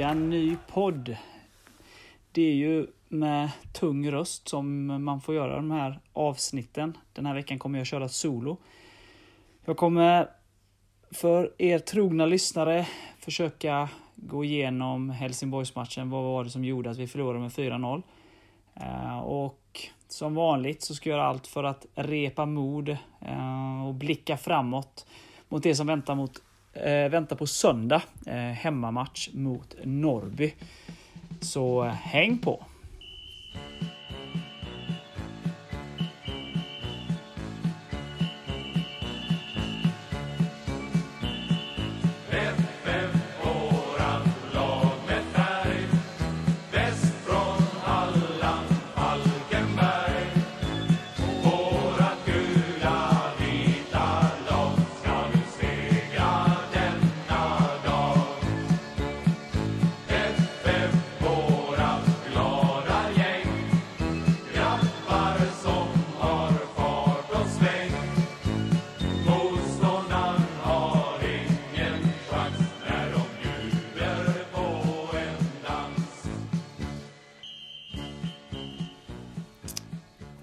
vecka, en ny podd. Det är ju med tung röst som man får göra de här avsnitten. Den här veckan kommer jag köra solo. Jag kommer för er trogna lyssnare försöka gå igenom Helsingborgsmatchen. Vad var det som gjorde att vi förlorade med 4-0? Eh, och som vanligt så ska jag göra allt för att repa mod eh, och blicka framåt mot det som väntar mot eh, väntar på söndag. Eh, hemmamatch mot Norrby. Så eh, häng på!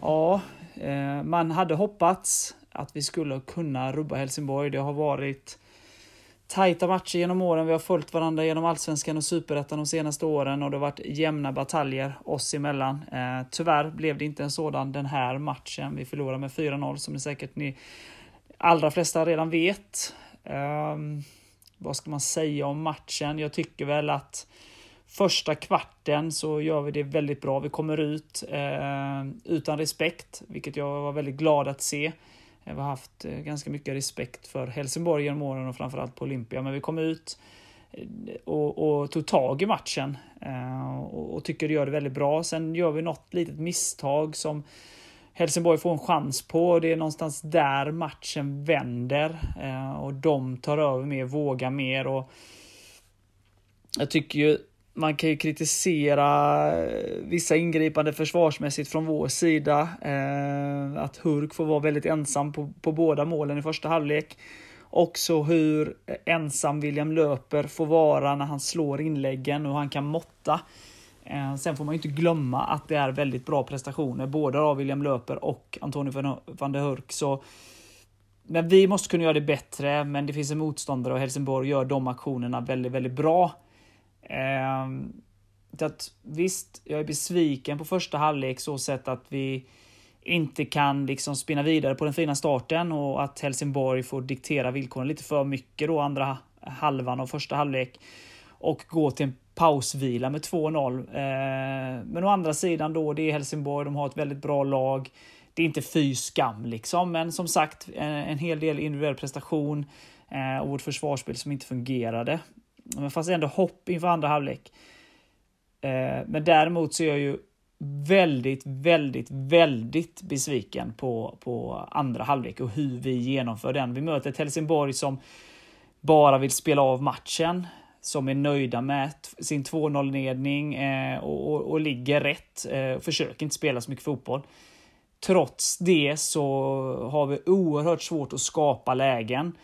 Ja, eh, man hade hoppats att vi skulle kunna rubba Helsingborg. Det har varit tajta matcher genom åren. Vi har följt varandra genom allsvenskan och superettan de senaste åren och det har varit jämna bataljer oss emellan. Eh, tyvärr blev det inte en sådan den här matchen. Vi förlorade med 4-0 som ni säkert ni allra flesta redan vet. Eh, vad ska man säga om matchen? Jag tycker väl att Första kvarten så gör vi det väldigt bra. Vi kommer ut eh, utan respekt, vilket jag var väldigt glad att se. Vi har haft eh, ganska mycket respekt för Helsingborg genom åren och framförallt på Olympia, men vi kom ut eh, och, och tog tag i matchen eh, och, och, tycker det gör det väldigt bra. Sen gör vi något litet misstag som Helsingborg får en chans på och det är någonstans där matchen vänder eh, och de tar över mer, vågar mer och jag tycker ju man kan ju kritisera eh, vissa ingripande försvarsmässigt från vår sida. Eh, att Hurk får vara väldigt ensam på, på båda målen i första halvlek. Också hur ensam William Löper får vara när han slår inläggen och han kan måtta. Eh, sen får man ju inte glömma att det är väldigt bra prestationer, både av William Löper och Antonio van der Hurk. Så men vi måste kunna göra det bättre, men det finns en motståndare och Helsingborg gör de aktionerna väldigt, väldigt bra. Eh, att, visst, jag är besviken på första halvlek så sett att vi inte kan liksom spinna vidare på den fina starten och att Helsingborg får diktera villkoren lite för mycket då andra halvan av första halvlek och gå till en pausvila med 2-0. Ehm, men å andra sidan då, det är Helsingborg, de har ett väldigt bra lag. Det är inte fy skam liksom, men som sagt en hel del individuell prestation eh, och vårt försvarsspel som inte fungerade. Men fanns ändå hopp inför andra halvlek. Eh, men däremot så är jag ju väldigt, väldigt, väldigt besviken på, på andra halvlek och hur vi genomför den. Vi möter ett Helsingborg som bara vill spela av matchen, som är nöjda med sin 2-0-ledning eh, och, och, och, ligger rätt. Eh, försöker inte spela så mycket fotboll. Trots det så har vi oerhört svårt att skapa lägen.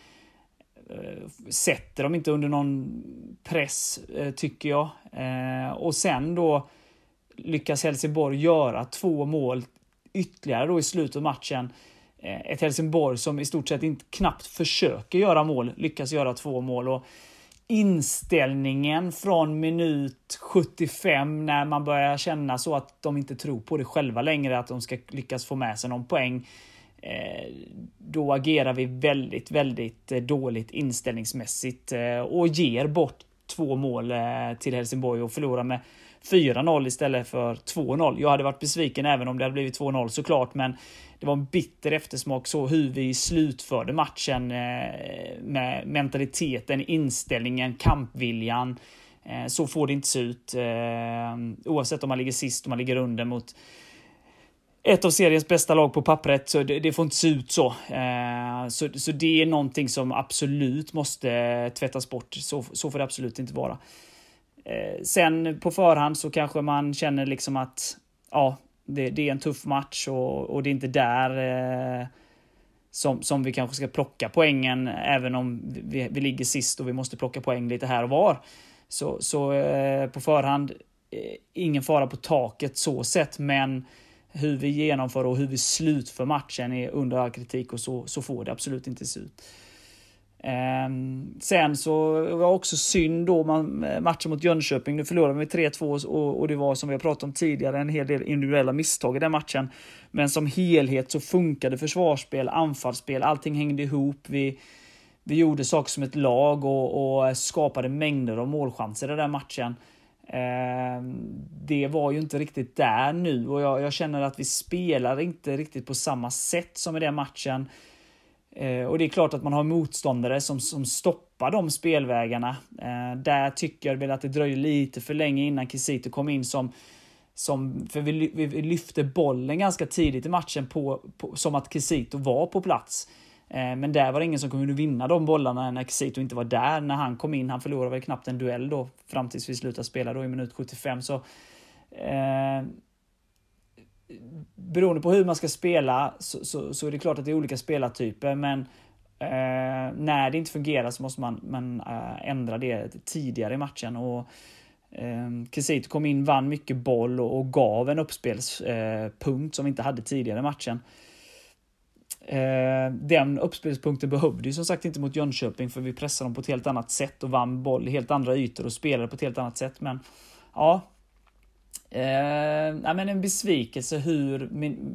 Eh, sätter dem inte under någon press, eh, tycker jag. Eh, och sen då lyckas Helsingborg göra två mål ytterligare då i slutet av matchen. Ett Helsingborg som i stort sett inte knappt försöker göra mål, lyckas göra två mål. Och inställningen från minut 75 när man börjar känna så att de inte tror på det själva längre, att de ska lyckas få med sig någon poäng Eh, Eh, då agerar vi väldigt, väldigt eh, dåligt inställningsmässigt eh, och ger bort två mål till Helsingborg och förlorar med 4-0 istället för 2-0. Jag hade varit besviken även om det hade blivit 2-0 såklart, men det var en bitter eftersmak så hur vi slutförde matchen med mentaliteten, inställningen, kampviljan. Så får det inte se ut. Oavsett om man ligger sist, om man ligger under mot ett av seriens bästa lag på pappret, så det, det får inte se ut så. Eh, så. Så det är någonting som absolut måste tvättas bort. Så, så får det absolut inte vara. Eh, sen på förhand så kanske man känner liksom att ja, det, det är en tuff match och, och det är inte där eh, som, som vi kanske ska plocka poängen, även om vi, vi ligger sist och vi måste plocka poäng lite här och var Så, så eh, på förhand, eh, ingen fara på taket så sett, men hur vi genomför och hur vi slutför matchen är under all kritik och så, så får det absolut inte se ut. Ehm, sen så var det också synd då man, matchen mot Jönköping. Nu förlorade vi 3-2 och, och, det var som vi har pratat om tidigare en hel del individuella misstag i den matchen. Men som helhet så funkade försvarsspel, anfallsspel, allting hängde ihop. Vi, vi gjorde saker som ett lag och, och skapade mängder av målchanser i den matchen. Ehm, det var ju inte riktigt där nu och jag, jag känner att vi spelar inte riktigt på samma sätt som i den matchen. Ehm, och det är klart att man har motståndare som, som stoppar de spelvägarna. Ehm, där tycker jag väl att det dröjer lite för länge innan Kisito kom in som som, för vi, vi, vi lyfte bollen ganska tidigt i matchen på, på som att Kisito var på plats. Eh, men där var det ingen som kunde vinna de bollarna när Exito inte var där. När han kom in, han förlorade väl knappt en duell då fram tills vi slutade spela då i minut 75. Så eh, beroende på hur man ska spela så, så, så, är det klart att det är olika spelartyper, men eh, när det inte fungerar så måste man, man eh, ändra det tidigare i matchen. Och eh, Kisito kom in, vann mycket boll och, och gav en uppspelspunkt eh, som vi inte hade tidigare i matchen. Eh, den uppspelspunkten behövde ju som sagt inte mot Jönköping för vi pressade dem på ett helt annat sätt och vann boll i helt andra ytor och spelade på ett helt annat sätt. Men ja, Eh, men en besvikelse hur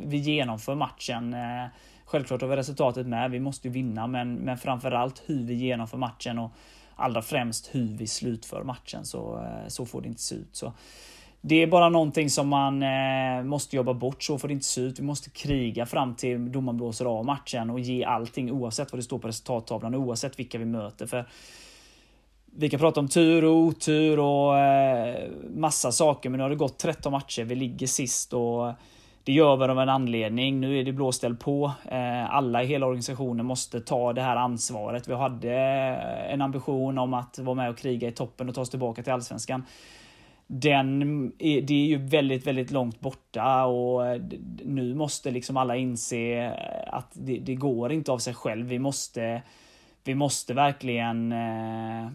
vi genomför matchen. Eh, självklart har vi resultatet med, vi måste ju vinna, men, men framförallt hur vi genomför matchen och allra främst hur vi slutför matchen. Så, eh, så får det inte se ut. Så det är bara någonting som man eh, måste jobba bort. Så får det inte se ut. Vi måste kriga fram till domaren blåser av matchen och ge allting oavsett vad det står på resultattavlan, oavsett vilka vi möter. För vi kan prata om tur och otur och eh, massa saker, men nu har det gått 13 matcher. Vi ligger sist och det gör vi av en anledning. Nu är det blåställ på. Eh, alla i hela organisationen måste ta det här ansvaret. Vi hade en ambition om att vara med och kriga i toppen och ta oss tillbaka till allsvenskan. Den är, det är ju väldigt, väldigt långt borta och eh, nu måste liksom alla inse eh, att det, det går inte av sig själv. Vi måste, vi måste verkligen eh,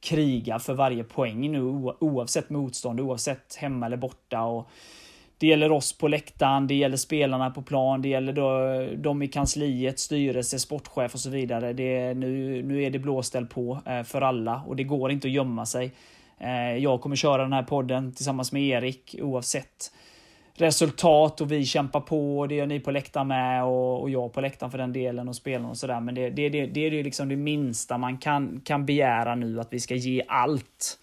kriga för varje poäng nu oavsett motstånd, oavsett hemma eller borta. Och det gäller oss på läktaren, det gäller spelarna på plan, det gäller då, de i kansliet, styrelse, sportchef och så vidare. Det, nu, nu är det blåställ på eh, för alla och det går inte att gömma sig. Eh, jag kommer köra den här podden tillsammans med Erik oavsett resultat och vi kämpar på och det gör ni på läktaren med och, och jag på läktaren för den delen och spelarna och sådär. Men det, det, det, det är liksom det minsta man kan, kan begära nu att vi ska ge allt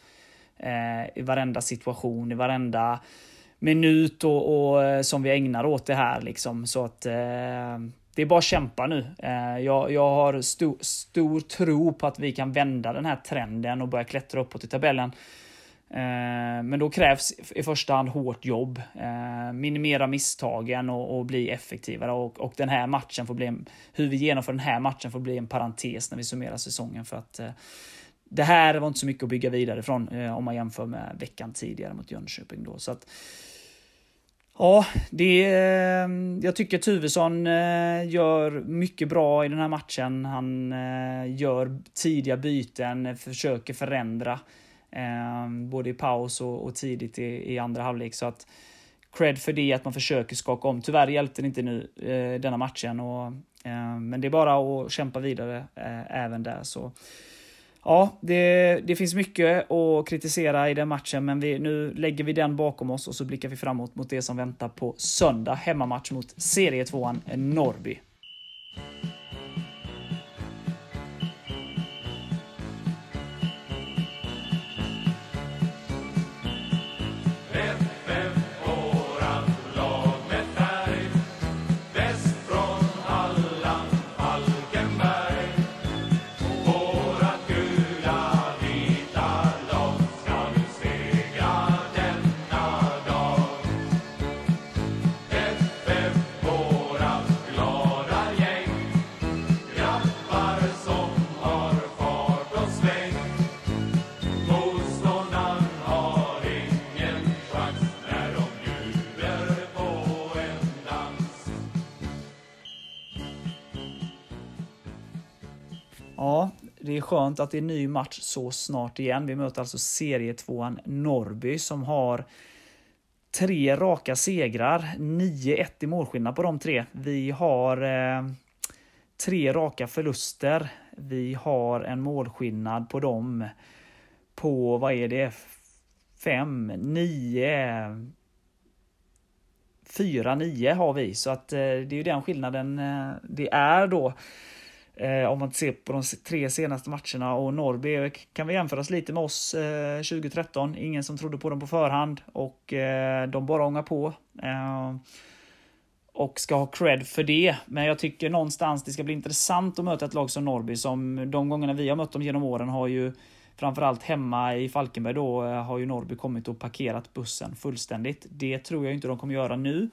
eh, i varenda situation, i varenda minut och, och, eh, som vi ägnar åt det här liksom. Så att eh, det är bara att kämpa nu. Eh, jag, jag har stor, stor tro på att vi kan vända den här trenden och börja klättra uppåt i tabellen. Eh, men då krävs i första hand hårt jobb, eh, minimera misstagen och, och bli effektivare. Och, och, den här matchen får bli en, hur vi genomför den här matchen får bli en parentes när vi summerar säsongen. För att det här var inte så mycket att bygga vidare från om man jämför med veckan tidigare mot Jönköping. Då. Så att, Ja, det, eh, jag tycker Tuvesson eh, gör mycket bra i den här matchen. Han eh, gör tidiga byten, försöker förändra. Både i paus och, tidigt i, andra halvlek. Så att cred för det, att man försöker skaka om. Tyvärr hjälpte det inte nu denna matchen. Och, men det är bara att kämpa vidare även där. Så Ja, det, det finns mycket att kritisera i den matchen, men vi, nu lägger vi den bakom oss och så blickar vi framåt mot det som väntar på söndag. Hemmamatch mot serietvåan Norrby. Är skönt att det är ny match så snart igen. Vi möter alltså serietvåan Norrby som har tre raka segrar, 9-1 i målskillnad på de tre. Vi har eh, tre raka förluster. Vi har en målskillnad på dem på, vad är det, 5, 9, 4-9 har vi. Så att eh, det är ju den skillnaden eh, det är då. Eh, om man ser på de tre senaste matcherna och Norrby eh, kan vi jämföras lite med oss eh, 2013. Ingen som trodde på dem på förhand och eh, de bara ångar på. Och ska ha cred för det. Men jag tycker någonstans det ska bli intressant att möta ett lag som Norrby som de gångerna vi har mött dem genom åren har ju framförallt hemma i Falkenberg då har ju Norrby kommit och parkerat bussen fullständigt. Det tror jag inte de kommer göra nu.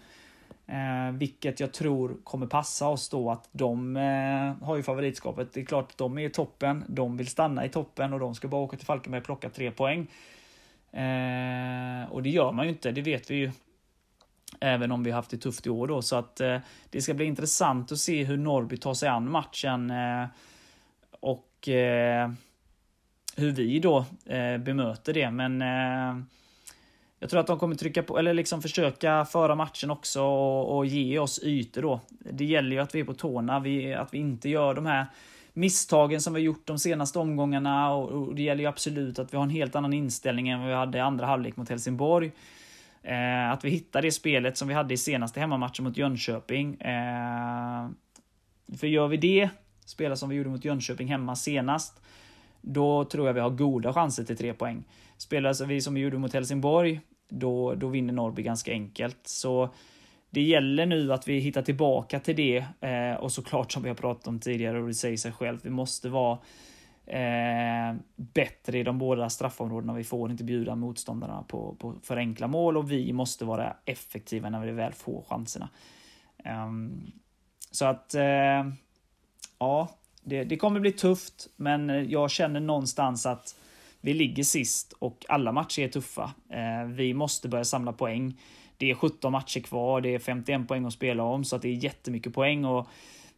Eh, vilket jag tror kommer passa oss då att de eh, har ju favoritskapet. Det är klart att de är i toppen, de vill stanna i toppen och de ska bara åka till Falkenberg och plocka tre poäng. Eh, och det gör man ju inte, det vet vi ju. Även om vi haft det tufft i år då, så att eh, det ska bli intressant att se hur Norrby tar sig an matchen. Eh, och eh, hur vi då eh, bemöter det, men eh, jag tror att de kommer trycka på, eller liksom försöka föra matchen också och, och ge oss ytor då. Det gäller ju att vi är på tårna, vi, att vi inte gör de här misstagen som vi gjort de senaste omgångarna och, och det gäller ju absolut att vi har en helt annan inställning än vad vi hade i andra halvlek mot Helsingborg. Eh, att vi hittar det spelet som vi hade i senaste hemmamatchen mot Jönköping. Eh, för gör vi det, spelar som vi gjorde mot Jönköping hemma senast, då tror jag vi har goda chanser till tre poäng. Spelar vi som vi gjorde mot Helsingborg, då, då vinner Norrby ganska enkelt. Så det gäller nu att vi hittar tillbaka till det eh, och såklart som vi har pratat om tidigare och det säger sig självt, vi måste vara eh, bättre i de båda straffområdena. Vi får inte bjuda motståndarna på, på för enkla mål och vi måste vara effektiva när vi väl får chanserna. Eh, så att, eh, ja, det, det kommer bli tufft, men jag känner någonstans att vi ligger sist och alla matcher är tuffa. Eh, vi måste börja samla poäng. Det är 17 matcher kvar, det är 51 poäng att spela om, så att det är jättemycket poäng. och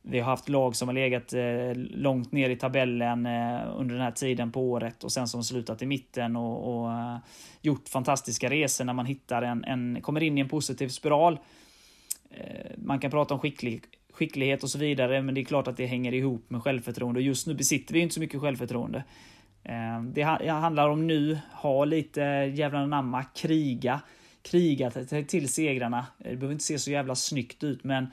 vi har haft lag som har legat eh, långt ner i tabellen eh, under den här tiden på året och sen som slutat i mitten och, och gjort fantastiska resor när man hittar en, en, kommer in i en positiv spiral. Man kan prata om skicklig, skicklighet och så vidare, men det är klart att det hänger ihop med självförtroende och just nu besitter vi inte så mycket självförtroende. Ehm, det handlar om nu, ha lite jävla namma, kriga. Kriga till segrarna. Eh, det behöver inte se så jävla snyggt ut, men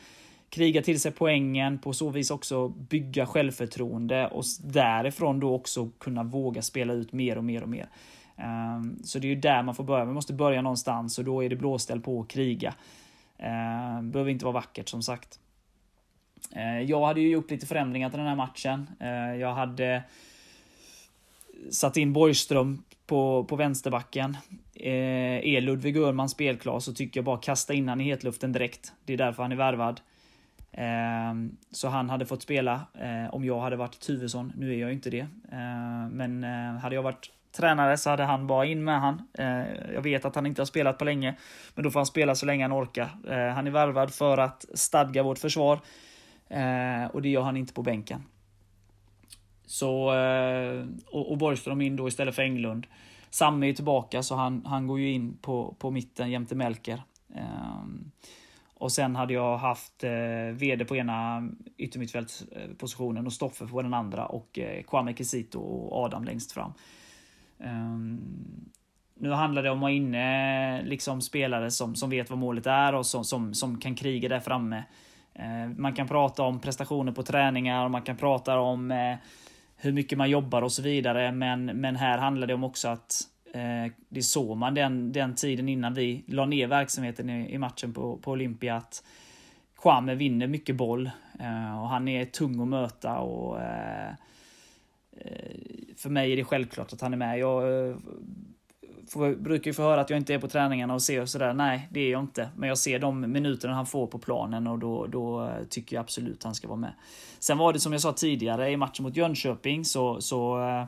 kriga till sig poängen, på så vis också bygga självförtroende och därifrån då också kunna våga spela ut mer och mer och mer. Ehm, så det är ju där man får börja. Man måste börja någonstans och då är det blåställ på att kriga. Ehm, behöver inte vara vackert som sagt. Jag hade ju gjort lite förändringar till den här matchen. Jag hade satt in Borgström på, på vänsterbacken. Eh, är Ludvig Öhrman spelklar så tycker jag bara kasta in han i hetluften direkt. Det är därför han är värvad. Eh, så han hade fått spela eh, om jag hade varit Tuvesson. Nu är jag inte det. Eh, men eh, hade jag varit tränare så hade han bara in med han. Eh, jag vet att han inte har spelat på länge, men då får han spela så länge han orkar. Eh, han är värvad för att stadga vårt försvar eh, och det gör han inte på bänken. Så, eh, och, och Borgström in då istället för Englund. Samme är tillbaka så han, han går ju in på, på mitten jämte Melker. Ehm, och sen hade jag haft eh, VD på ena yttermittfältspositionen och Stoffe på den andra och eh, Kwame Kisito och Adam längst fram. Um, nu handlar det om att ha inne eh, liksom spelare som, som vet vad målet är och som, som, som kan kriga där framme. Uh, man kan prata om prestationer på träningar och man kan prata om eh, hur mycket man jobbar och så vidare. Men, men här handlar det om också att eh, det såg man den, den tiden innan vi la ner verksamheten i, i matchen på, på Olympia. Att Kwame vinner mycket boll eh, och han är tung att möta. och eh, eh För mig är det självklart att han är med. Jag eh, får, brukar ju få höra att jag inte är på träningarna och ser och sådär. Nej, det är jag inte. Men jag ser de minuterna han får på planen och då, då tycker jag absolut han ska vara med. Sen var det som jag sa tidigare i matchen mot Jönköping så, så eh,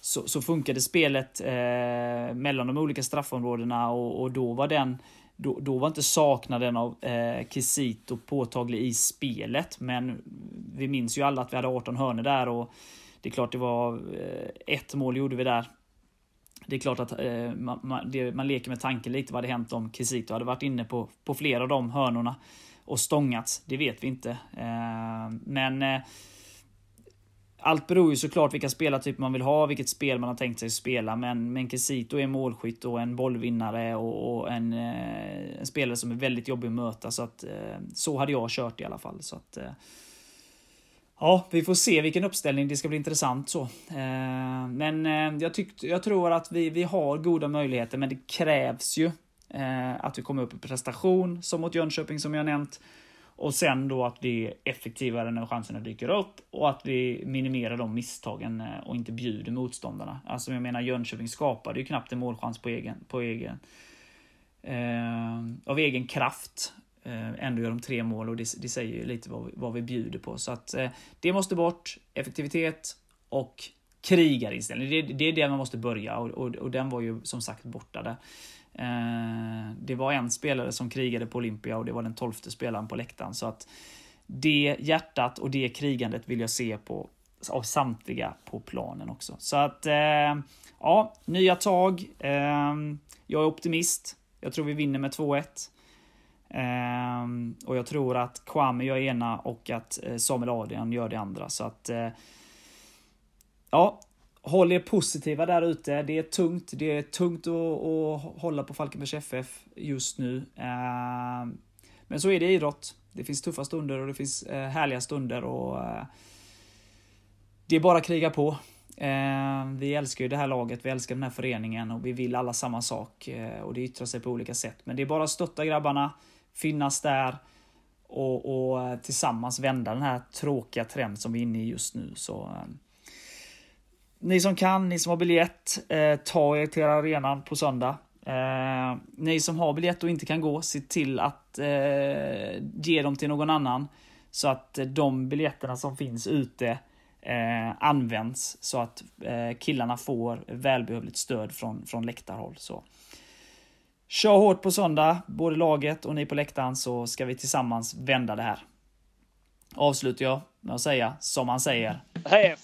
så, så funkade spelet eh, mellan de olika straffområdena och, och då var den då, då var inte saknaden av eh, Kisito påtaglig i spelet, men vi minns ju alla att vi hade 18 hörnor där och det är klart det var eh, ett mål gjorde vi där. Det är klart att eh, man, man, det, man, leker med tanken lite vad hade hänt om Kisito hade varit inne på, på flera av de hörnorna och stångats. Det vet vi inte. Eh, men eh, allt beror ju såklart vilka spelartyper man vill ha, vilket spel man har tänkt sig spela. Men, men Quesito är målskytt och en bollvinnare och, och en, eh, en, spelare som är väldigt jobbig att möta. Så, att, eh, så hade jag kört i alla fall. Så att, eh, ja, vi får se vilken uppställning. Det ska bli intressant så. Eh, men eh, jag, tyckte, jag tror att vi, vi har goda möjligheter, men det krävs ju eh, att vi kommer upp i prestation, som mot Jönköping som jag nämnt. Och sen då att vi är effektivare när chanserna dyker upp och att vi minimerar de misstagen och inte bjuder motståndarna. Alltså jag menar Jönköping skapade ju knappt en målchans på egen, på egen eh, av egen kraft. Eh, ändå gör de tre mål och det, det säger ju lite vad vi, vad vi bjuder på. Så att eh, det måste bort. Effektivitet och krigarinställning. Det, det är det man måste börja och, och, och den var ju som sagt borta där. Eh, det var en spelare som krigade på Olympia och det var den tolfte spelaren på läktaren. Så att det hjärtat och det krigandet vill jag se på av samtliga på planen också. Så att eh, ja, nya tag. Eh, jag är optimist. Jag tror vi vinner med 2-1. Ehm, och jag tror att Kwame gör ena och att eh, Samuel Adrian gör det andra. Så att eh, ja, Håll er positiva där ute. Det är tungt. Det är tungt att, att hålla på Falkenbergs FF just nu. Ehm, men så är det i idrott. Det finns tuffa stunder och det finns eh, härliga stunder och det är bara att kriga på. Ehm, vi älskar ju det här laget, vi älskar den här föreningen och vi vill alla samma sak och det yttrar sig på olika sätt. Men det är bara att stötta grabbarna, finnas där och, och eh, tillsammans vända den här tråkiga trend som vi är inne i just nu. Så eh, ni som kan, ni som har biljett, eh, ta er till arenan på söndag. Eh, ni som har biljett och inte kan gå, se till att eh, ge dem till någon annan. Så att de biljetterna som finns ute eh, används så att eh, killarna får välbehövligt stöd från, från läktarhåll. Så. Kör hårt på söndag, både laget och ni på läktaren, så ska vi tillsammans vända det här. Avslutar jag med att säga som man säger. Hej